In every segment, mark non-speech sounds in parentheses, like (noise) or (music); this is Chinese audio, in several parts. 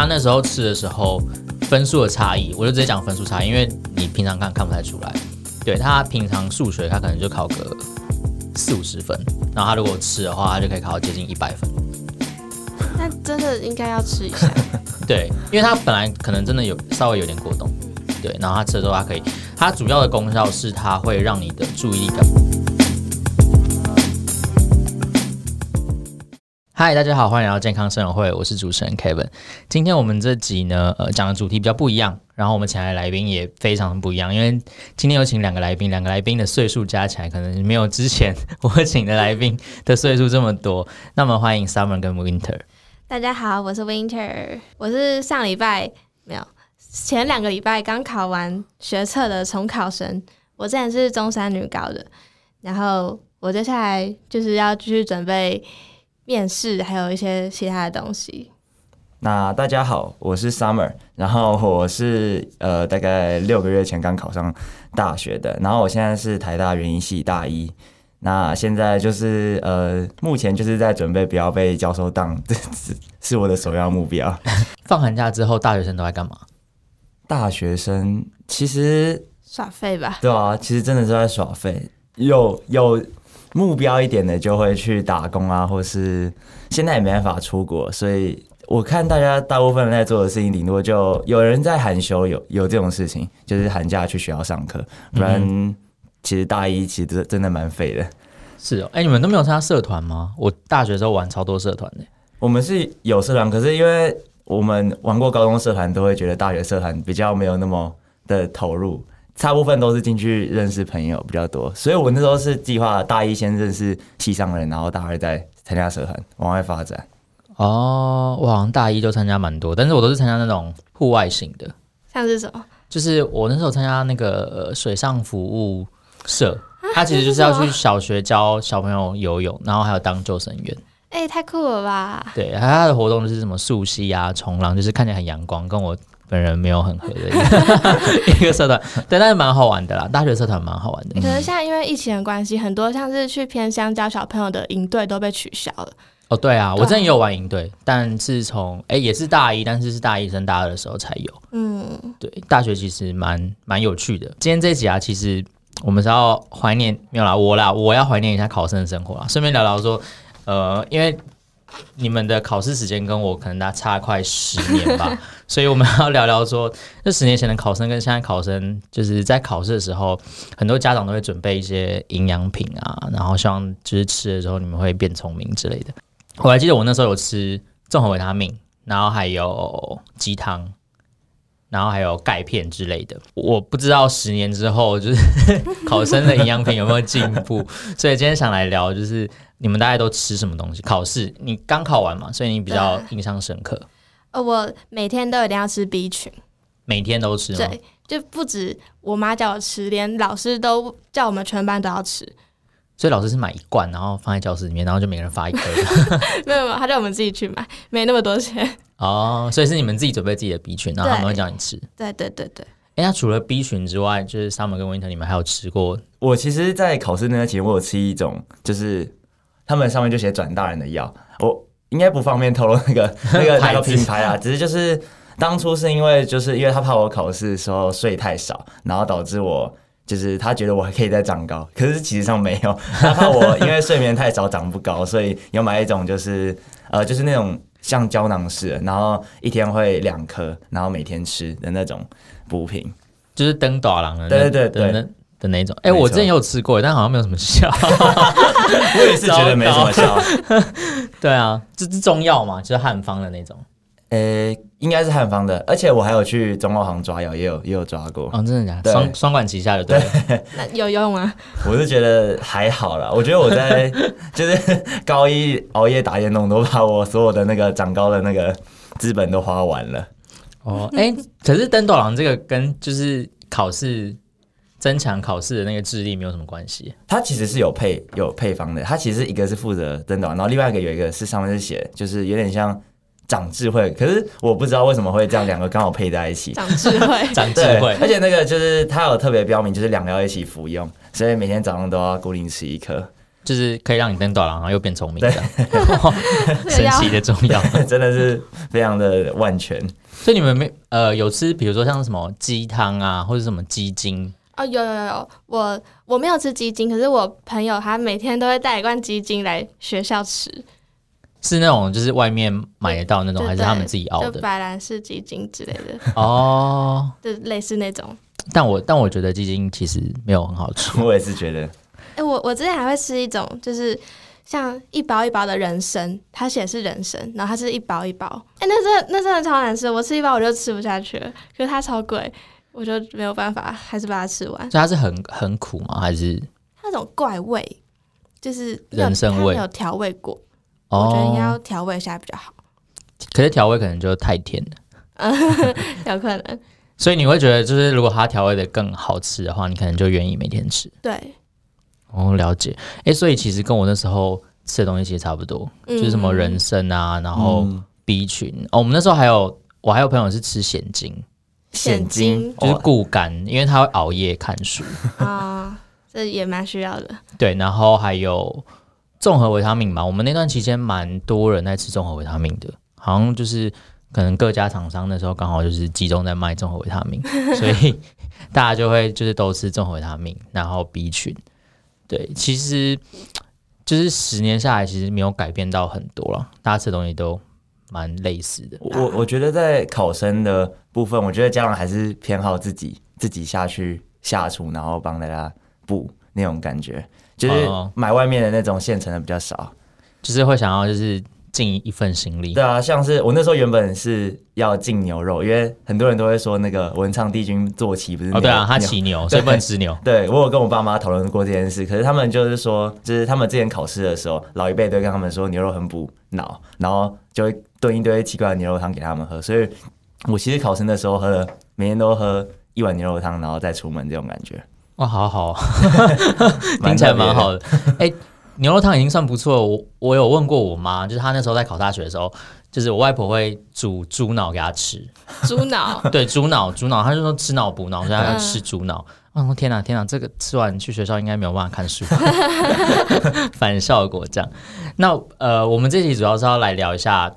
他那时候吃的时候分数的差异，我就直接讲分数差异，因为你平常看看不太出来。对，他平常数学他可能就考个四五十分，然后他如果吃的话，他就可以考到接近一百分。那真的应该要吃一下。对，因为他本来可能真的有稍微有点过动。对，然后他吃的时候，它可以，它主要的功效是它会让你的注意力感。嗨，大家好，欢迎来到健康生活会，我是主持人 Kevin。今天我们这集呢，呃，讲的主题比较不一样，然后我们请来的来宾也非常不一样，因为今天有请两个来宾，两个来宾的岁数加起来可能没有之前 (laughs) 我请的来宾的岁数这么多。那么欢迎 Summer 跟 Winter。大家好，我是 Winter，我是上礼拜没有。前两个礼拜刚考完学测的重考生，我之前是中山女高的，然后我接下来就是要继续准备面试，还有一些其他的东西。那大家好，我是 Summer，然后我是呃大概六个月前刚考上大学的，然后我现在是台大园艺系大一，那现在就是呃目前就是在准备不要被教授当，(laughs) 这是是我的首要目标。放寒假之后，大学生都在干嘛？大学生其实耍废吧，对啊，其实真的是在耍废。有有目标一点的就会去打工啊，或是现在也没办法出国，所以我看大家大部分人在做的事情，顶多就有人在寒休有有这种事情，就是寒假去学校上课，不然其实大一其实真的蛮废的。是哦，哎，你们都没有参加社团吗？我大学的时候玩超多社团的。我们是有社团，可是因为。我们玩过高中社团，都会觉得大学社团比较没有那么的投入，大部分都是进去认识朋友比较多。所以我那时候是计划大一先认识系上人，然后大二再参加社团往外发展。哦，我好像大一就参加蛮多，但是我都是参加那种户外型的。像是什么？就是我那时候参加那个水上服务社，他其实就是要去小学教小朋友游泳，然后还有当救生员。哎、欸，太酷了吧！对，还有他的活动就是什么溯溪啊、冲浪，就是看起来很阳光，跟我本人没有很合的一个 (laughs) 一个社团。对，但是蛮好玩的啦，大学社团蛮好玩的。可是现在因为疫情的关系，很多像是去偏乡教小朋友的营队都被取消了。哦，对啊，我之前也有玩营队，但是从哎、欸、也是大一，但是是大一升大二的时候才有。嗯，对，大学其实蛮蛮有趣的。今天这集啊，其实我们是要怀念没有啦，我啦，我要怀念一下考生的生活啦，顺便聊聊说。呃，因为你们的考试时间跟我可能大差快十年吧，(laughs) 所以我们要聊聊说，这十年前的考生跟现在考生，就是在考试的时候，很多家长都会准备一些营养品啊，然后希望就是吃的时候你们会变聪明之类的。我还记得我那时候有吃综合维他命，然后还有鸡汤。然后还有钙片之类的，我不知道十年之后就是考生的营养品有没有进步，所以今天想来聊，就是你们大概都吃什么东西？考试你刚考完嘛，所以你比较印象深刻。呃，我每天都一定要吃 B 群，每天都吃？对，就不止我妈叫我吃，连老师都叫我们全班都要吃。所以老师是买一罐，然后放在教室里面，然后就每个人发一颗。(laughs) 没有没有，他叫我们自己去买，没那么多钱。哦，所以是你们自己准备自己的 B 群，然后他们会叫你吃。对对对对。哎，那除了 B 群之外，就是 Summer 跟 Winter，你们还有吃过？我其实，在考试那段期间，我有吃一种，就是他们上面就写转大人的药，我应该不方便透露那个 (laughs) 那个那个品牌啊，只是就是当初是因为就是因为他怕我考试的时候睡太少，然后导致我就是他觉得我还可以再长高，可是其实上没有，(laughs) 他怕我因为睡眠太少长不高，所以有买一种就是呃就是那种。像胶囊式的，然后一天会两颗，然后每天吃的那种补品，就是登大郎的，对对对的的那种。哎、欸，我之前有吃过，但好像没有什么效。(laughs) 我也是觉得没什么效。(laughs) 对啊，这是中药嘛，就是汉方的那种。呃、欸，应该是汉方的，而且我还有去中药行抓药，也有也有抓过。哦，真的假的？双双管齐下的，对。(laughs) 那有用吗？我是觉得还好啦。我觉得我在就是高一熬夜打电动，都把我所有的那个长高的那个资本都花完了。哦，哎、欸，可是登斗郎这个跟就是考试增强考试的那个智力没有什么关系。它其实是有配有配方的，它其实一个是负责登斗郎，然后另外一个有一个是上面是写，就是有点像。长智慧，可是我不知道为什么会这样，两个刚好配在一起。长智慧，长智慧，而且那个就是它有特别标明，就是两个要一起服用，所以每天早上都要固定吃一颗。就是可以让你登短，然后又变聪明，神奇的中药，真的是非常的万全。所以你们没呃有吃，比如说像什么鸡汤啊，或者什么鸡精？哦，有有有，我我没有吃鸡精，可是我朋友他每天都会带一罐鸡精来学校吃。是那种就是外面买得到那种，还是他们自己熬的？就白兰氏鸡精之类的。哦，就类似那种。但我但我觉得鸡精其实没有很好吃。(laughs) 我也是觉得。哎、欸，我我之前还会吃一种，就是像一包一包的人参，它写是人参，然后它是一包一包。哎、欸，那真的那真的超难吃，我吃一包我就吃不下去了，可是它超贵，我就没有办法，还是把它吃完。所以它是很很苦吗？还是它那种怪味，就是人参味，没有调味过。我觉得应该要调味一下比较好。可是调味可能就太甜了，(laughs) 有可能。所以你会觉得，就是如果它调味的更好吃的话，你可能就愿意每天吃。对，哦，了解。哎、欸，所以其实跟我那时候吃的东西其实差不多，嗯、就是什么人参啊，然后 B 群。嗯、哦，我们那时候还有，我还有朋友是吃咸精，蚬精就是固肝，因为他会熬夜看书啊，这也蛮需要的。对，然后还有。综合维他命嘛，我们那段期间蛮多人在吃综合维他命的，好像就是可能各家厂商那时候刚好就是集中在卖综合维他命，(laughs) 所以大家就会就是都吃综合维他命，然后 B 群。对，其实就是十年下来，其实没有改变到很多了，大家吃的东西都蛮类似的。我我觉得在考生的部分，我觉得家长还是偏好自己自己下去下厨，然后帮大家补那种感觉。就是买外面的那种现成的比较少，就是会想要就是尽一份行李。对啊，像是我那时候原本是要进牛肉，因为很多人都会说那个文昌帝君坐骑不是牛？哦，对啊，他骑牛，所以不能吃牛。(laughs) 对，我有跟我爸妈讨论过这件事，可是他们就是说，就是他们之前考试的时候，老一辈都跟他们说牛肉很补脑，然后就会炖一堆奇怪的牛肉汤给他们喝。所以我其实考生的时候喝了，每天都喝一碗牛肉汤，然后再出门这种感觉。哇，好好，(laughs) 听起来蛮好的。哎、欸，牛肉汤已经算不错了。我我有问过我妈，就是她那时候在考大学的时候，就是我外婆会煮猪脑给她吃。猪脑？(laughs) 对，猪脑，猪脑。她就说吃脑补脑，所以她要吃猪脑。嗯、天哪，天哪，这个吃完去学校应该没有办法看书，(laughs) 反效果这样。那呃，我们这集主要是要来聊一下，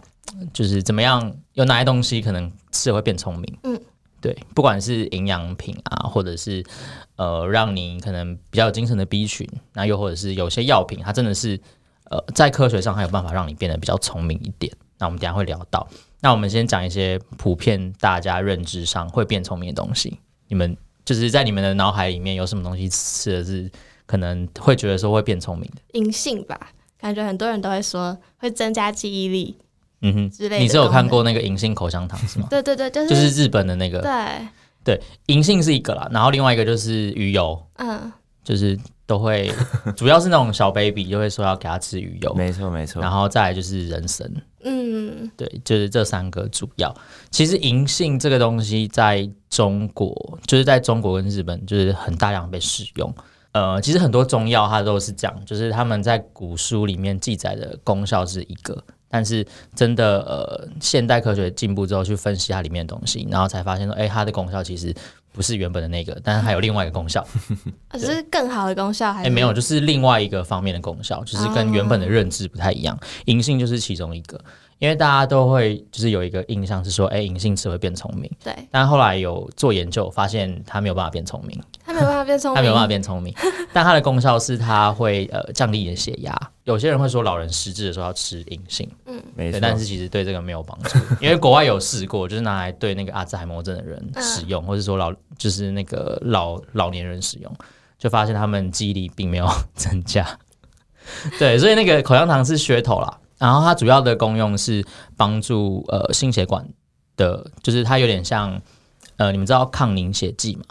就是怎么样有哪些东西可能吃了会变聪明。嗯。对，不管是营养品啊，或者是呃，让你可能比较有精神的 B 群，那又或者是有些药品，它真的是呃，在科学上还有办法让你变得比较聪明一点。那我们等下会聊到。那我们先讲一些普遍大家认知上会变聪明的东西。你们就是在你们的脑海里面有什么东西吃的是可能会觉得说会变聪明的？银杏吧，感觉很多人都会说会增加记忆力。嗯哼，你是有看过那个银杏口香糖是吗？对对对，就是就是日本的那个。对对，银杏是一个啦，然后另外一个就是鱼油，嗯，就是都会，主要是那种小 baby 就会说要给他吃鱼油，(laughs) 没错没错，然后再来就是人参，嗯，对，就是这三个主要。其实银杏这个东西在中国，就是在中国跟日本就是很大量被使用。呃，其实很多中药它都是这样，就是他们在古书里面记载的功效是一个。但是真的，呃，现代科学进步之后，去分析它里面的东西，然后才发现说，哎、欸，它的功效其实不是原本的那个，但是还有另外一个功效，(laughs) 只是更好的功效还是？哎、欸，没有，就是另外一个方面的功效，就是跟原本的认知不太一样。银杏就是其中一个。因为大家都会就是有一个印象是说，哎，银杏吃会变聪明。对。但后来有做研究，发现它没有办法变聪明。它没有办法变聪明。(laughs) 它没有办法变聪明。但它的功效是它会呃降低你的血压。有些人会说老人失智的时候要吃银杏。嗯，没错。但是其实对这个没有帮助，(laughs) 因为国外有试过，就是拿来对那个阿兹海默症的人使用，嗯、或者说老就是那个老老年人使用，就发现他们记忆力并没有增加。(laughs) 对，所以那个口香糖是噱头啦。然后它主要的功用是帮助呃心血管的，就是它有点像呃，你们知道抗凝血剂吗？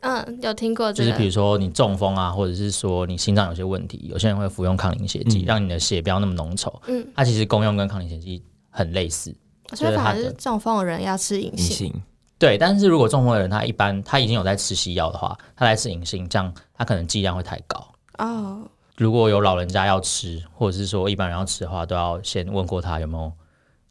嗯，有听过这个。就是比如说你中风啊，或者是说你心脏有些问题，有些人会服用抗凝血剂，嗯、让你的血不要那么浓稠。嗯，它其实功用跟抗凝血剂很类似。所以反而是中风的人要吃银杏。对，但是如果中风的人他一般他已经有在吃西药的话，他来吃银杏，这样他可能剂量会太高。哦。如果有老人家要吃，或者是说一般人要吃的话，都要先问过他有没有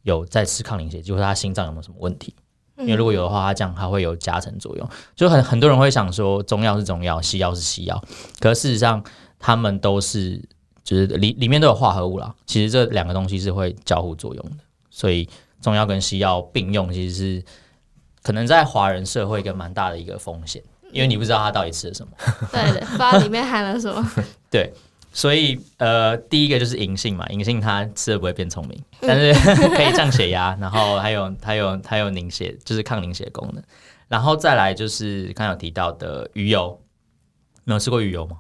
有在吃抗凝血剂，或者他心脏有没有什么问题。因为如果有的话，它这样它会有加成作用。就很很多人会想说，中药是中药，西药是西药，可是事实上他们都是就是里里面都有化合物啦。其实这两个东西是会交互作用的，所以中药跟西药并用，其实是可能在华人社会一个蛮大的一个风险，因为你不知道他到底吃了什么，(laughs) 对的，不知道里面含了什么。(laughs) 对，所以呃，第一个就是银杏嘛，银杏它吃了不会变聪明，但是可以降血压，然后还有 (laughs) 还有还有凝血，就是抗凝血功能。然后再来就是刚刚有提到的鱼油，没有吃过鱼油吗？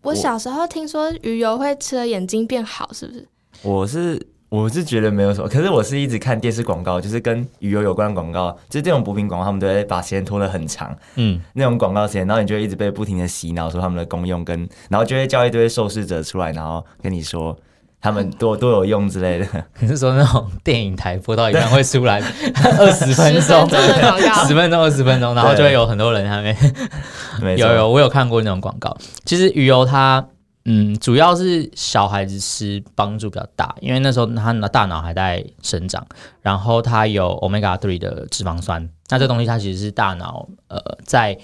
我小时候听说鱼油会吃了眼睛变好，是不是？我是我是觉得没有什么，可是我是一直看电视广告，就是跟鱼油有关的广告，就是这种补品广告，他们都会把时间拖得很长，嗯，那种广告时间，然后你就会一直被不停的洗脑，说他们的功用跟，然后就会叫一堆受试者出来，然后跟你说。他们多 (laughs) 多有用之类的，你是说那种电影台播到一半会出来 (laughs) 二十分钟 (laughs) 十分钟二十分钟，然后就会有很多人在那边。有有，我有看过那种广告。其实鱼油它，嗯，主要是小孩子吃帮助比较大，因为那时候他的大脑还在生长，然后他有 omega three 的脂肪酸，那这东西它其实是大脑呃在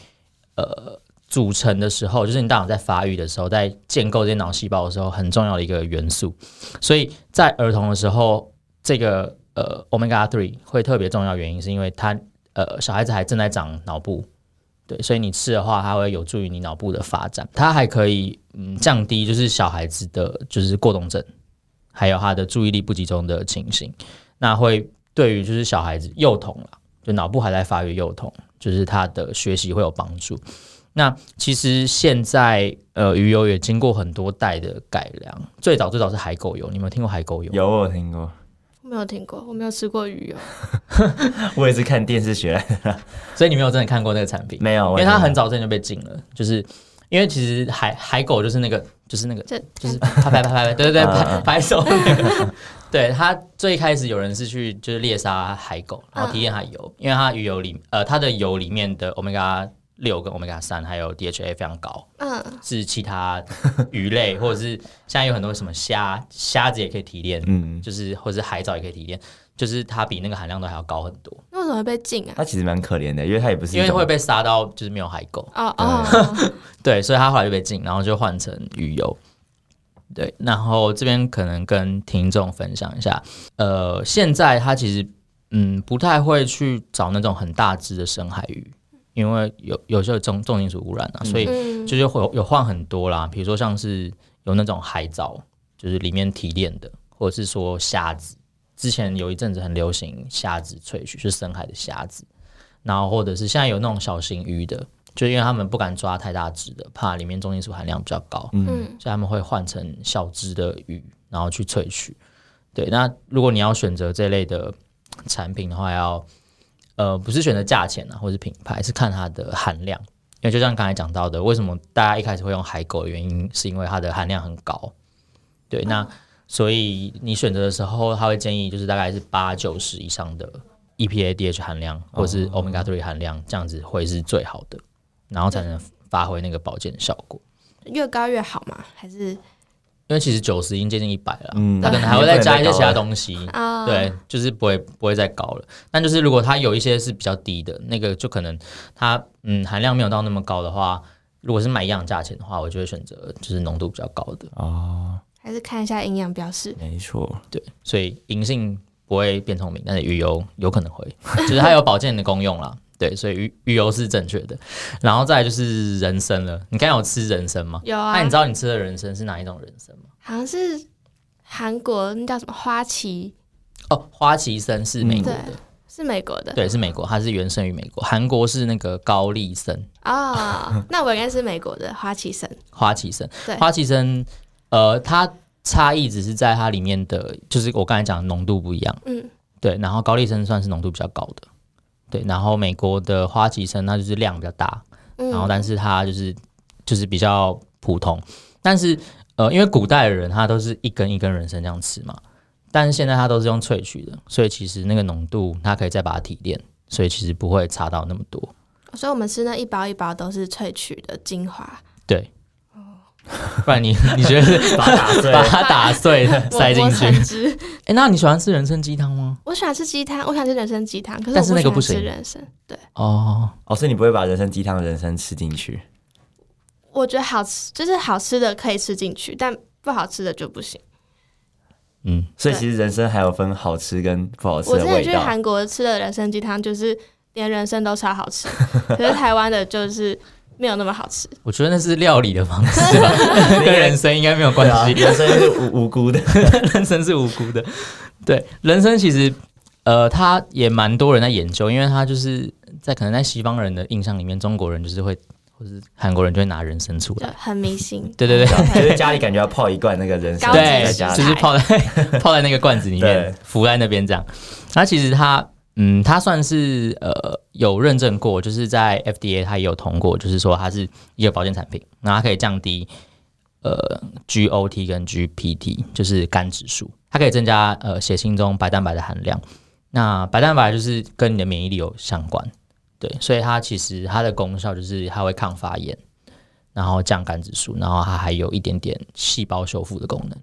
呃。组成的时候，就是你大脑在发育的时候，在建构这些脑细胞的时候，很重要的一个元素。所以在儿童的时候，这个呃，omega three 会特别重要，原因是因为它呃，小孩子还正在长脑部，对，所以你吃的话，它会有助于你脑部的发展。它还可以嗯降低就是小孩子的就是过动症，还有他的注意力不集中的情形。那会对于就是小孩子幼童啦，就脑部还在发育幼童，就是他的学习会有帮助。那其实现在呃，鱼油也经过很多代的改良。最早最早是海狗油，你有没有听过海狗油？有，我听过。我没有听过，我没有吃过鱼油。(laughs) 我也是看电视学来的，(laughs) 所以你没有真的看过那个产品？没有，因为它很早之前就被禁了。就是因为其实海海狗就是那个，就是那个，这就是拍拍拍拍拍，对对对，拍拍手那个。(laughs) 对，它最开始有人是去就是猎杀海狗，然后提炼它油，因为它鱼油里呃它的油里面的欧米伽。六跟 omega 三还有 DHA 非常高，嗯，是其他鱼类 (laughs) 或者是现在有很多什么虾，虾子也可以提炼，嗯，就是或者是海藻也可以提炼，就是它比那个含量都还要高很多。那为什么会被禁啊？它其实蛮可怜的，因为它也不是因为会被杀到就是没有海狗哦哦，(laughs) (laughs) 对，所以它后来就被禁，然后就换成鱼油。对，然后这边可能跟听众分享一下，呃，现在它其实嗯不太会去找那种很大只的深海鱼。因为有有些重重金属污染啊，所以就是会有换很多啦。比如说像是有那种海藻，就是里面提炼的，或者是说虾子。之前有一阵子很流行虾子萃取，是深海的虾子。然后或者是现在有那种小型鱼的，就因为他们不敢抓太大只的，怕里面重金属含量比较高，嗯，所以他们会换成小只的鱼，然后去萃取。对，那如果你要选择这类的产品的话，要。呃，不是选择价钱啊，或是品牌，是看它的含量。因为就像刚才讲到的，为什么大家一开始会用海狗的原因，是因为它的含量很高。对，那所以你选择的时候，他会建议就是大概是八九十以上的 EPA、DH 含量，或是 Omega Three 含量，这样子会是最好的，然后才能发挥那个保健效果。越高越好吗？还是？因为其实九十已经接近一百了，嗯，它可能还会再加一些其他东西，嗯、对，就是不会不会再高了。但就是如果它有一些是比较低的，那个就可能它嗯含量没有到那么高的话，如果是买一样价钱的话，我就会选择就是浓度比较高的哦，还是看一下营养标示。没错，对，所以银杏不会变聪明，但是鱼油有可能会，就是它有保健的功用啦。对，所以鱼鱼油是正确的，然后再来就是人参了。你刚刚有吃人参吗？有啊。那你知道你吃的人参是哪一种人参吗？好像是韩国那叫什么花旗哦，花旗参是美国的，嗯、是美国的。对，是美国，它是原生于美国。韩国是那个高丽参啊、哦。那我应该是美国的花旗参。(laughs) 花旗参，对，花旗参，呃，它差异只是在它里面的，就是我刚才讲的浓度不一样。嗯，对。然后高丽参算是浓度比较高的。对，然后美国的花旗参它就是量比较大，嗯、然后但是它就是就是比较普通，但是呃，因为古代的人他都是一根一根人参这样吃嘛，但是现在它都是用萃取的，所以其实那个浓度它可以再把它提炼，所以其实不会差到那么多。所以我们吃那一包一包都是萃取的精华。对。(laughs) 不然你你觉得是 (laughs) 把它打碎，把它打碎 (laughs) 塞进去？哎、欸，那你喜欢吃人参鸡汤吗？我喜欢吃鸡汤，我喜欢吃人参鸡汤，可是但是那个不吃人参。对哦哦，所以你不会把人参鸡汤人参吃进去？我觉得好吃，就是好吃的可以吃进去，但不好吃的就不行。嗯，所以其实人参还有分好吃跟不好吃的味道。我之前去韩国吃的人参鸡汤，就是连人参都超好吃，可是台湾的就是没有那么好吃。我觉得那是料理的方式吧，(laughs) 跟人参应该没有关系。啊、人参是无无辜的，(laughs) 人参是无辜的。对，人参其实呃，他也蛮多人在研究，因为他就是在可能在西方人的印象里面，中国人就是会。就是韩国人就会拿人参出来，很迷信。(laughs) 对对对，就是家里感觉要泡一罐那个人参，对，就是泡在泡在那个罐子里面，浮在那边这样。那其实它，嗯，它算是呃有认证过，就是在 FDA 它也有通过，就是说它是一个保健产品，那它可以降低呃 GOT 跟 GPT，就是肝指数，它可以增加呃血清中白蛋白的含量。那白蛋白就是跟你的免疫力有相关。对，所以它其实它的功效就是它会抗发炎，然后降肝指数，然后它还有一点点细胞修复的功能，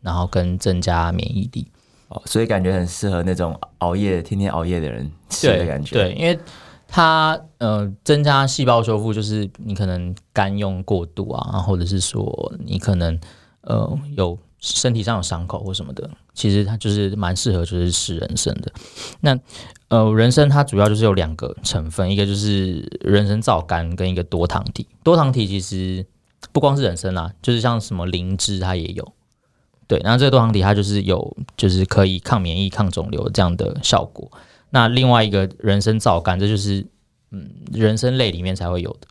然后跟增加免疫力。哦，所以感觉很适合那种熬夜、天天熬夜的人吃的感觉。对，对，因为它呃增加细胞修复，就是你可能肝用过度啊，或者是说你可能呃有身体上有伤口或什么的，其实它就是蛮适合就是吃人参的。那呃，人参它主要就是有两个成分，一个就是人参皂苷跟一个多糖体。多糖体其实不光是人参啦，就是像什么灵芝它也有。对，然后这个多糖体它就是有，就是可以抗免疫、抗肿瘤这样的效果。那另外一个人参皂苷，这就是嗯人参类里面才会有的。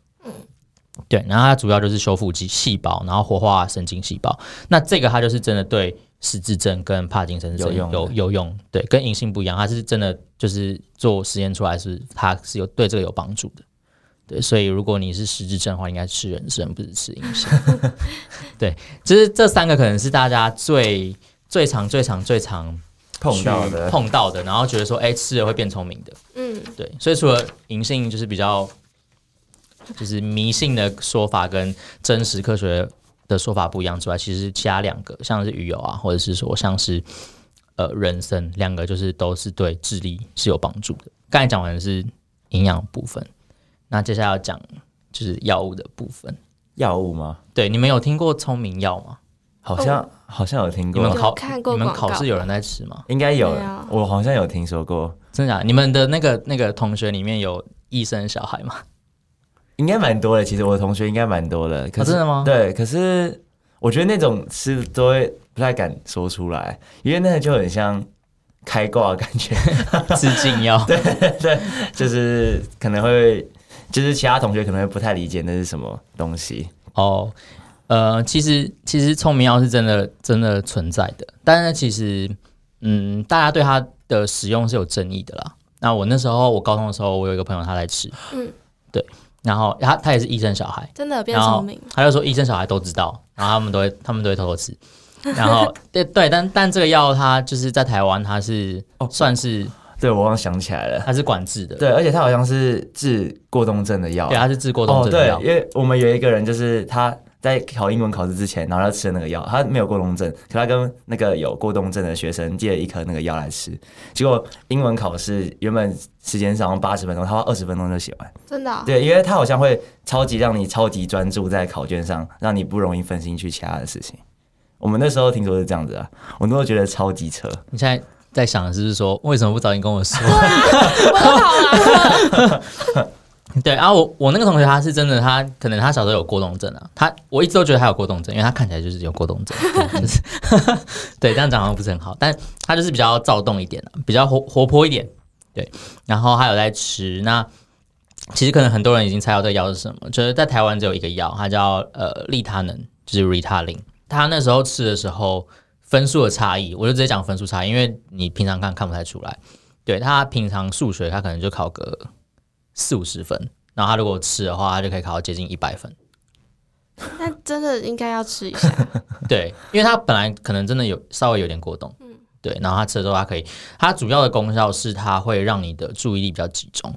对，然后它主要就是修复肌细胞，然后活化神经细胞。那这个它就是真的对。失智症跟帕金森症有有有用，对，跟银杏不一样，它是真的就是做实验出来是它是有对这个有帮助的，对，所以如果你是失智症的话，应该吃人参不是吃银杏，(laughs) 对，就是这三个可能是大家最最常最常最常碰到的碰到的，然后觉得说哎、欸、吃了会变聪明的，嗯，对，所以除了银杏就是比较就是迷信的说法跟真实科学的说法不一样之外，其实其他两个像是鱼油啊，或者是说像是呃人参，两个就是都是对智力是有帮助的。刚才讲完的是营养部分，那接下来要讲就是药物的部分。药物吗？对，你们有听过聪明药吗？好像、哦、好像有听过。你们考看过？你们考试有人在吃吗？应该有，我好像有听说过。真的啊？你们的那个那个同学里面有医生小孩吗？应该蛮多的，其实我的同学应该蛮多的。可是、哦、真的吗？对，可是我觉得那种吃都会不太敢说出来，因为那个就很像开挂的感觉，(laughs) 吃禁药。(laughs) 对对，就是可能会，就是其他同学可能会不太理解那是什么东西。哦，呃，其实其实聪明药是真的真的存在的，但是其实嗯，大家对它的使用是有争议的啦。那我那时候我高中的时候，我有一个朋友他在吃，嗯，对。然后他他也是医生小孩，真的变聪明。他就说医生小孩都知道，然后他们都会 (laughs) 他们都会偷偷吃。然后 (laughs) 对对，但但这个药它就是在台湾，它是算是、哦、对我刚想起来了，它是管制的。对，而且它好像是治过动症的药。对，它是治过动症的药。哦、对，因为我们有一个人就是他。在考英文考试之前，然后要吃那个药，他没有过动症，可他跟那个有过动症的学生借了一颗那个药来吃，结果英文考试原本时间上八十分钟，他花二十分钟就写完。真的、哦？对，因为他好像会超级让你超级专注在考卷上，让你不容易分心去其他的事情。我们那时候听说是这样子啊，我那时候觉得超级扯。你现在在想的是说，为什么不早点跟我说？我都考了。(laughs) 对，然后我我那个同学他是真的，他可能他小时候有过动症啊，他我一直都觉得他有过动症，因为他看起来就是有过动症，(laughs) 就是对，这样讲好像不是很好，但他就是比较躁动一点，比较活活泼一点，对，然后还有在吃，那其实可能很多人已经猜到这个药是什么，就是在台湾只有一个药，它叫呃利他能，就是 Ritalin，他那时候吃的时候分数的差异，我就直接讲分数差异，因为你平常看看不太出来，对，他平常数学他可能就考个。四五十分，然后他如果吃的话，他就可以考到接近一百分。那真的应该要吃一下。对，因为他本来可能真的有稍微有点过动，嗯，对，然后他吃了之后，他可以，它主要的功效是它会让你的注意力比较集中，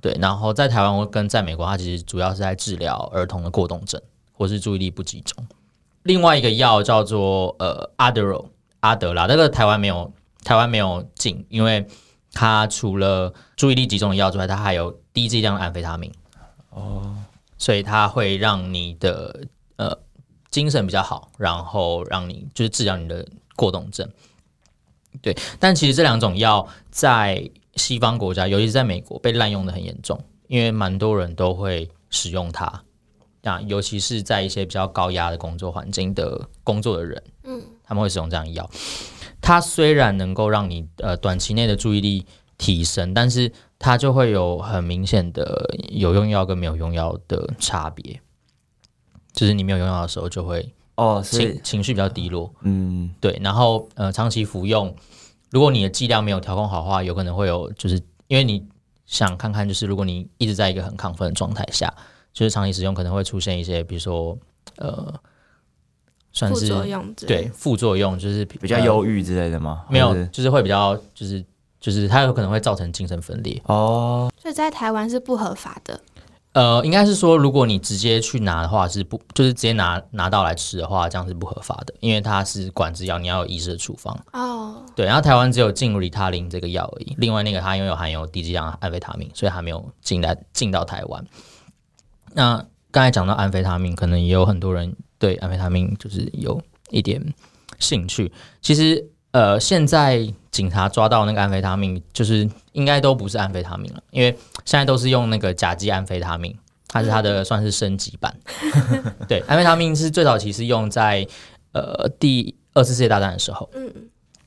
对，然后在台湾跟在美国，它其实主要是在治疗儿童的过动症或是注意力不集中。另外一个药叫做呃阿德罗阿德拉，那个台湾没有，台湾没有进，因为它除了注意力集中的药之外，它还有。低剂量的安非他命，哦，所以它会让你的呃精神比较好，然后让你就是治疗你的过动症。对，但其实这两种药在西方国家，尤其是在美国，被滥用的很严重，因为蛮多人都会使用它。啊，尤其是在一些比较高压的工作环境的工作的人，嗯，他们会使用这样的药。它虽然能够让你呃短期内的注意力提升，但是它就会有很明显的有用药跟没有用药的差别。就是你没有用药的时候，就会哦，情情绪比较低落，嗯，对。然后呃，长期服用，如果你的剂量没有调控好的话，有可能会有，就是因为你想看看，就是如果你一直在一个很亢奋的状态下。就是长期使用可能会出现一些，比如说，呃，算是副作用，对副作用，就是比较忧郁之类的吗？没有，就是会比较，就是就是它有可能会造成精神分裂哦。所以在台湾是不合法的。呃，应该是说，如果你直接去拿的话，是不就是直接拿拿到来吃的话，这样是不合法的，因为它是管制药，你要有医师的处方哦。对，然后台湾只有进利他林这个药而已，另外那个它因为有含有低剂量安非他命，所以还没有进来进到台湾。那刚才讲到安非他命，可能也有很多人对安非他命就是有一点兴趣。其实，呃，现在警察抓到那个安非他命，就是应该都不是安非他命了，因为现在都是用那个甲基安非他命，它是它的算是升级版。(laughs) 对，安非他命是最早期是用在呃第二次世界大战的时候，嗯，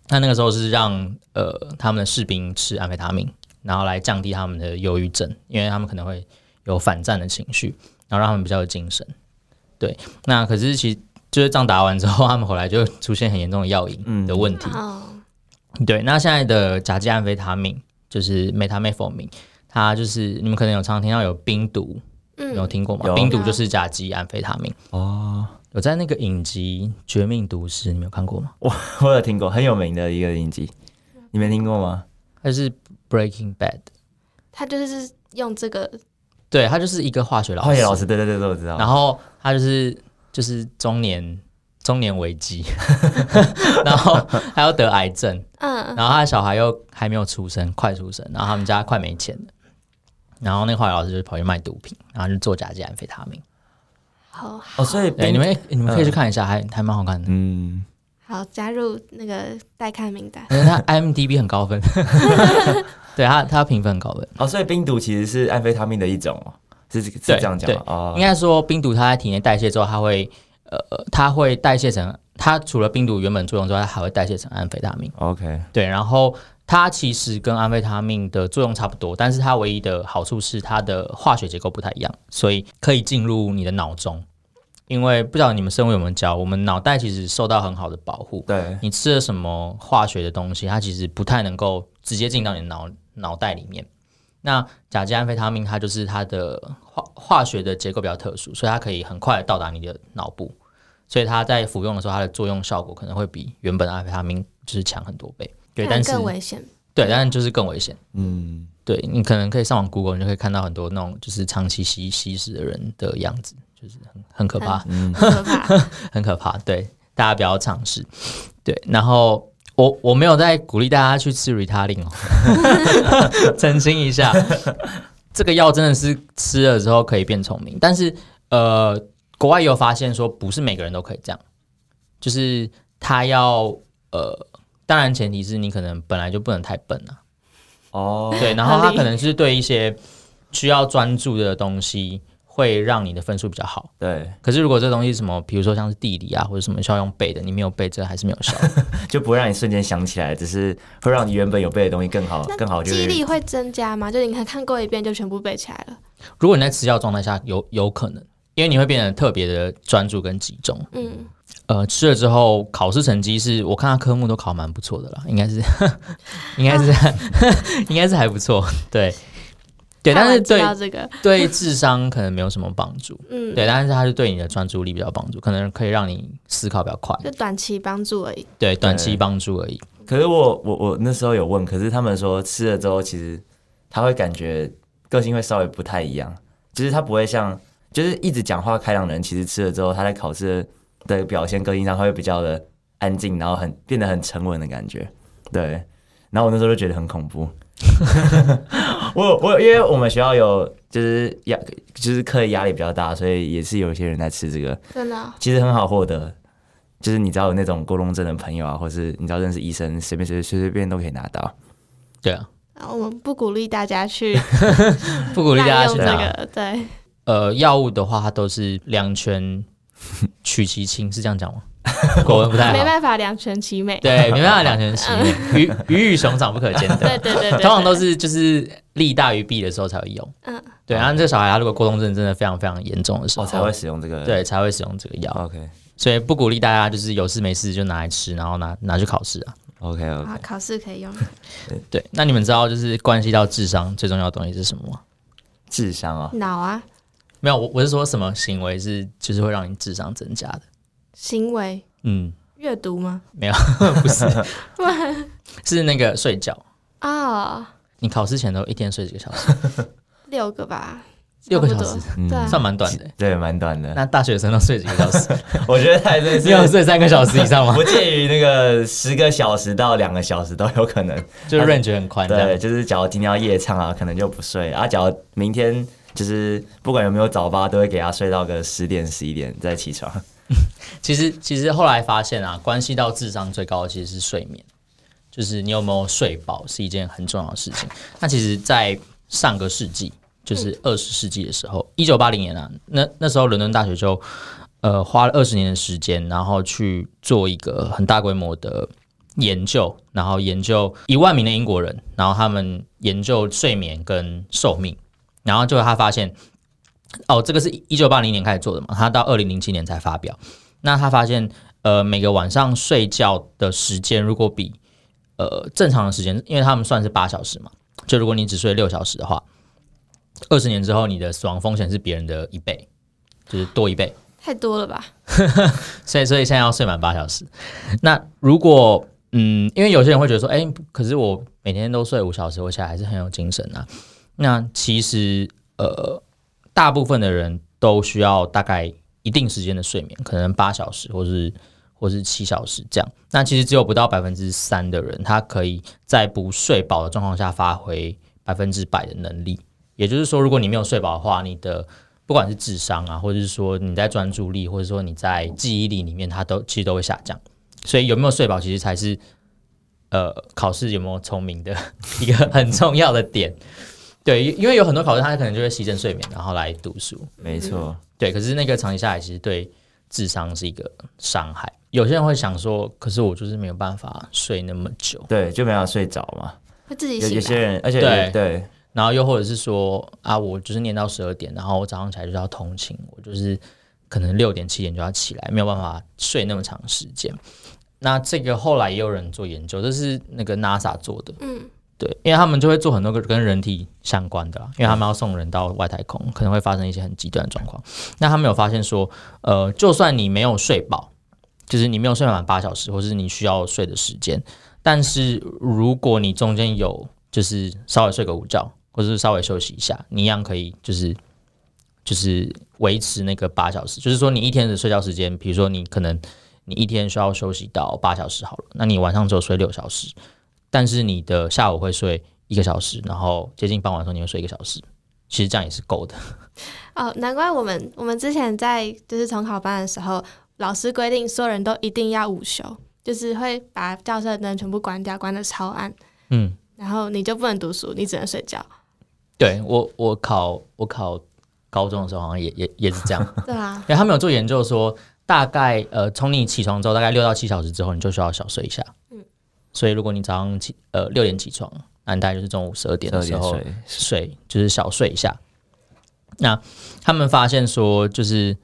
那那个时候是让呃他们的士兵吃安非他命，然后来降低他们的忧郁症，因为他们可能会。有反战的情绪，然后让他们比较有精神。对，那可是其实就是仗打完之后，他们后来就出现很严重的药瘾的问题。嗯、对，那现在的甲基安非他命就是 methamphetamine，它就是你们可能有常常听到有冰毒，嗯、有听过吗？有冰毒就是甲基安非他命。哦，有在那个影集《绝命毒师》，你没有看过吗？我我有听过，很有名的一个影集，你没听过吗？它是 Breaking Bad，它就是用这个。对，他就是一个化学老师，化学老师，对对对，我知道。然后他就是就是中年中年危机，(laughs) 然后他要得癌症，嗯，然后他的小孩又还没有出生，快出生，然后他们家快没钱了，然后那个化学老师就跑去卖毒品，然后就做甲基安非他命。好，好，哦，所以对你们你们可以去看一下，还还蛮好看的，嗯。好，加入那个待看名单。因为他 IMDB 很高分，(laughs) 对它它评分很高的。哦，所以冰毒其实是安非他命的一种，是是这样讲吗？哦，应该说冰毒它在体内代谢之后，它会呃，它会代谢成它除了冰毒原本作用之外，它还会代谢成安非他命。OK，对，然后它其实跟安非他命的作用差不多，但是它唯一的好处是它的化学结构不太一样，所以可以进入你的脑中。因为不知道你们生物有没有教，我们脑袋其实受到很好的保护。对，你吃了什么化学的东西，它其实不太能够直接进到你的脑脑袋里面。那甲基安非他命它就是它的化化学的结构比较特殊，所以它可以很快到达你的脑部。所以它在服用的时候，它的作用效果可能会比原本的安非他命就是强很多倍。对，但是更危险。对，但是就是更危险。嗯，对，你可能可以上网 Google，你就可以看到很多那种就是长期吸吸食的人的样子。就是很很可怕，很可怕，(laughs) 很可怕。对，大家不要尝试。对，然后我我没有在鼓励大家去吃 Ritalin 哦，(laughs) 澄清一下，这个药真的是吃了之后可以变聪明，但是呃，国外也有发现说不是每个人都可以这样，就是他要呃，当然前提是你可能本来就不能太笨啊。哦，对，然后他可能是对一些需要专注的东西。会让你的分数比较好，对。可是如果这东西什么，比如说像是地理啊，或者什么需要用背的，你没有背，这还是没有效，(laughs) 就不会让你瞬间想起来，只是会让你原本有背的东西更好，更好。记忆力会增加吗？就你看看过一遍就全部背起来了？如果你在吃药状态下，有有可能，因为你会变得特别的专注跟集中。嗯，呃，吃了之后考试成绩是我看他科目都考蛮不错的啦，应该是，(laughs) 应该是，啊、(laughs) 应该是还不错，对。对，但是对这个对智商可能没有什么帮助。嗯，对，但是它是对你的专注力比较帮助，可能可以让你思考比较快。就短期帮助而已。对，短期帮助而已。可是我我我那时候有问，可是他们说吃了之后，其实他会感觉个性会稍微不太一样，就是他不会像就是一直讲话开朗的人，其实吃了之后，他在考试的表现个性上会比较的安静，然后很变得很沉稳的感觉。对，然后我那时候就觉得很恐怖。(laughs) (laughs) 我我因为我们学校有就是压就是课业压力比较大，所以也是有一些人在吃这个。真的、哦，其实很好获得，就是你知道有那种过动症的朋友啊，或是你知道认识医生，随便随随随便都可以拿到。对啊，我们不鼓励大家去，(laughs) 不鼓励大家去 (laughs) 拿。这个对，呃，药物的话，它都是两全取其轻，是这样讲吗？(laughs) 国文不太好，没办法两全其美。对，没办法两全其美，(laughs) 鱼鱼与熊掌不可兼得。(laughs) 对对对，对，通常都是就是利大于弊的时候才会用。嗯，对。然后这个小孩他如果过动症真的非常非常严重的时候，才会使用这个。对，才会使用这个药。OK。所以不鼓励大家就是有事没事就拿来吃，然后拿拿去考试啊。OK OK。啊，考试可以用。对，那你们知道就是关系到智商最重要的东西是什么吗？智商啊？脑啊？没有，我我是说什么行为是就是会让你智商增加的行为？嗯。阅读吗？没有，(laughs) 不是，(laughs) 是那个睡觉啊。Oh, 你考试前都一天睡几个小时？六个吧，六个小时，嗯、算蛮短的。对，蛮短的。那大学生都睡几个小时？(laughs) 我觉得太累，你要睡三个小时以上吗？不介于那个十个小时到两个小时都有可能，就 range 很宽。对，就是假如今天要夜唱啊，可能就不睡啊。假如明天就是不管有没有早八，都会给他睡到个十点十一点再起床。(laughs) 其实，其实后来发现啊，关系到智商最高的其实是睡眠，就是你有没有睡饱是一件很重要的事情。那其实，在上个世纪，就是二十世纪的时候，一九八零年啊，那那时候伦敦大学就呃花了二十年的时间，然后去做一个很大规模的研究，然后研究一万名的英国人，然后他们研究睡眠跟寿命，然后就他发现。哦，这个是一九八零年开始做的嘛，他到二零零七年才发表。那他发现，呃，每个晚上睡觉的时间如果比呃正常的时间，因为他们算是八小时嘛，就如果你只睡六小时的话，二十年之后你的死亡风险是别人的一倍，就是多一倍。太多了吧？(laughs) 所以，所以现在要睡满八小时。那如果嗯，因为有些人会觉得说，哎，可是我每天都睡五小时，我起来还是很有精神啊。那其实呃。大部分的人都需要大概一定时间的睡眠，可能八小时或是或是七小时这样。那其实只有不到百分之三的人，他可以在不睡饱的状况下发挥百分之百的能力。也就是说，如果你没有睡饱的话，你的不管是智商啊，或者是说你在专注力，或者说你在记忆力里面，它都其实都会下降。所以有没有睡饱，其实才是呃考试有没有聪明的 (laughs) 一个很重要的点。对，因为有很多考生，他可能就会牺牲睡眠，然后来读书。没错，对。可是那个长期下来，其实对智商是一个伤害。有些人会想说，可是我就是没有办法睡那么久，对，就没有睡着嘛。会自己醒。有些人，而且对对，然后又或者是说啊，我就是念到十二点，然后我早上起来就要通勤，我就是可能六点七点就要起来，没有办法睡那么长时间。那这个后来也有人做研究，这是那个 NASA 做的，嗯。对，因为他们就会做很多个跟人体相关的，因为他们要送人到外太空，可能会发生一些很极端的状况。那他们有发现说，呃，就算你没有睡饱，就是你没有睡满八小时，或是你需要睡的时间，但是如果你中间有就是稍微睡个午觉，或是稍微休息一下，你一样可以就是就是维持那个八小时。就是说，你一天的睡觉时间，比如说你可能你一天需要休息到八小时好了，那你晚上只有睡六小时。但是你的下午会睡一个小时，然后接近傍晚的时候你会睡一个小时，其实这样也是够的。(laughs) 哦，难怪我们我们之前在就是重考班的时候，老师规定所有人都一定要午休，就是会把教室的灯全部关掉，关的超暗。嗯，然后你就不能读书，你只能睡觉。对，我我考我考高中的时候好像也也也是这样。(laughs) 对啊，因为他们有做研究说，大概呃从你起床之后大概六到七小时之后，你就需要小睡一下。所以，如果你早上起呃六点起床，那你大概就是中午十二点的时候睡，睡，就是小睡一下。那他们发现说，就是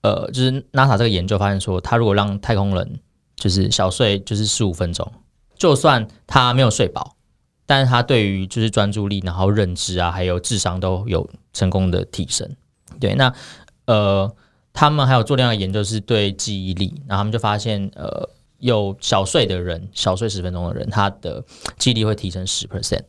呃，就是 NASA 这个研究发现说，他如果让太空人就是小睡就是十五分钟，就算他没有睡饱，但是他对于就是专注力、然后认知啊，还有智商都有成功的提升。对，那呃，他们还有做另外一个研究，是对记忆力，然后他们就发现呃。有小睡的人，小睡十分钟的人，他的记忆力会提升十 percent，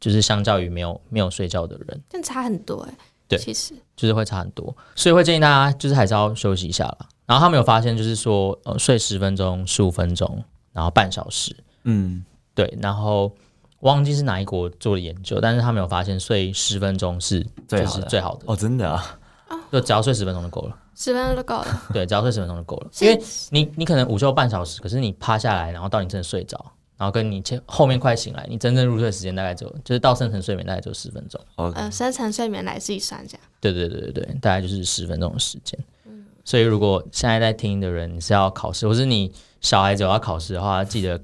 就是相较于没有没有睡觉的人，但差很多哎、欸。对，其实。就是会差很多，所以会建议大家就是还是要休息一下了。然后他们有发现，就是说呃睡十分钟、十五分钟，然后半小时，嗯，对。然后忘记是哪一国做的研究，但是他没有发现睡十分钟是最好的，最好的。哦，真的啊，就只要睡十分钟就够了，十分钟就够了，(laughs) 对，只要睡十分钟就够了，因为你你可能午休半小时，可是你趴下来，然后到你真的睡着，然后跟你前后面快醒来，你真正入睡时间大概就就是到深层睡眠大概就十分钟，呃，深层睡眠来自己算这样，对对对对对，大概就是十分钟的时间，嗯，所以如果现在在听的人你是要考试，或是你小孩子有要考试的话，记得。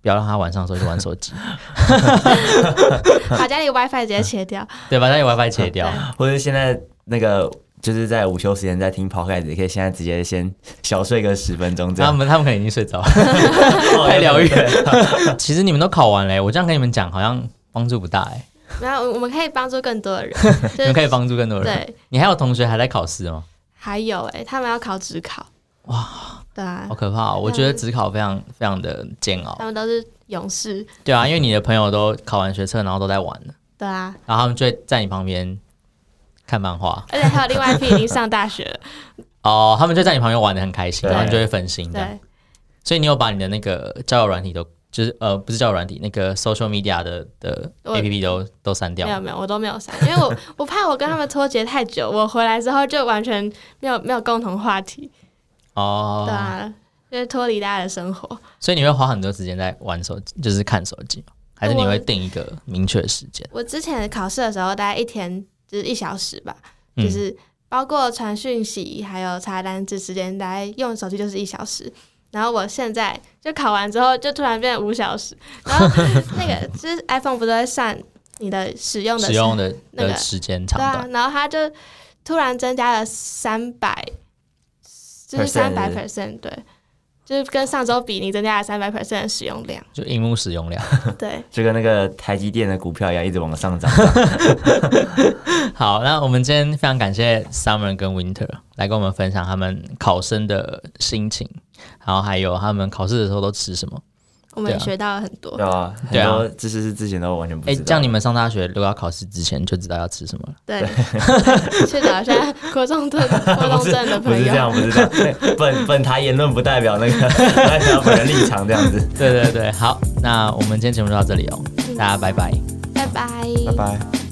不要让他晚上的时候去玩手机，(laughs) 把家里 WiFi 直接切掉。(laughs) 对，把家里 WiFi 切掉，或者现在那个就是在午休时间在听 Podcast，也可以现在直接先小睡个十分钟这样。他们他们可能已经睡着了，(laughs) (laughs) 太疗愈。其实你们都考完了，我这样跟你们讲好像帮助不大哎。没有，我们可以帮助更多的人。(laughs) 你们可以帮助更多的人。对，你还有同学还在考试吗？还有哎，他们要考职考。哇。对啊，好可怕！我觉得职考非常非常的煎熬。他们都是勇士。对啊，因为你的朋友都考完学测，然后都在玩了。对啊。然后他们就会在你旁边看漫画。而且还有另外一批已经上大学了。(laughs) 哦，他们就在你旁边玩的很开心，然后你就会分心。对。所以你有把你的那个交友软体都，就是呃，不是交友软体，那个 social media 的的 APP 都都删掉？没有没有，我都没有删，因为我我怕我跟他们脱节太久，我回来之后就完全没有没有共同话题。哦，对啊，就是脱离大家的生活，所以你会花很多时间在玩手机，就是看手机，还是你会定一个明确的时间？我之前考试的时候，大概一天就是一小时吧，嗯、就是包括传讯息还有查单子时间，大概用手机就是一小时。然后我现在就考完之后，就突然变成五小时。然后 (laughs) 那个就是 iPhone 不是会算你的使用的使用的那个时间长短，对啊，然后它就突然增加了三百。就是三百 percent，对，就是跟上周比，你增加了三百 percent 的使用量，就荧幕使用量，(laughs) 对，就跟那个台积电的股票一样，一直往上涨。(laughs) 好，那我们今天非常感谢 Summer 跟 Winter 来跟我们分享他们考生的心情，然后还有他们考试的时候都吃什么。我们也学到了很多，对啊，很多知识是之前都完全不知道。哎，这样你们上大学如果要考试之前就知道要吃什么了。对，(laughs) 去找一下国中的国中生的朋友。不是这样，不是这样。本本台言论不代表那个代表本人立场，这样子。对对对，好，那我们今天节目就到这里哦，大家拜拜，拜拜，拜拜。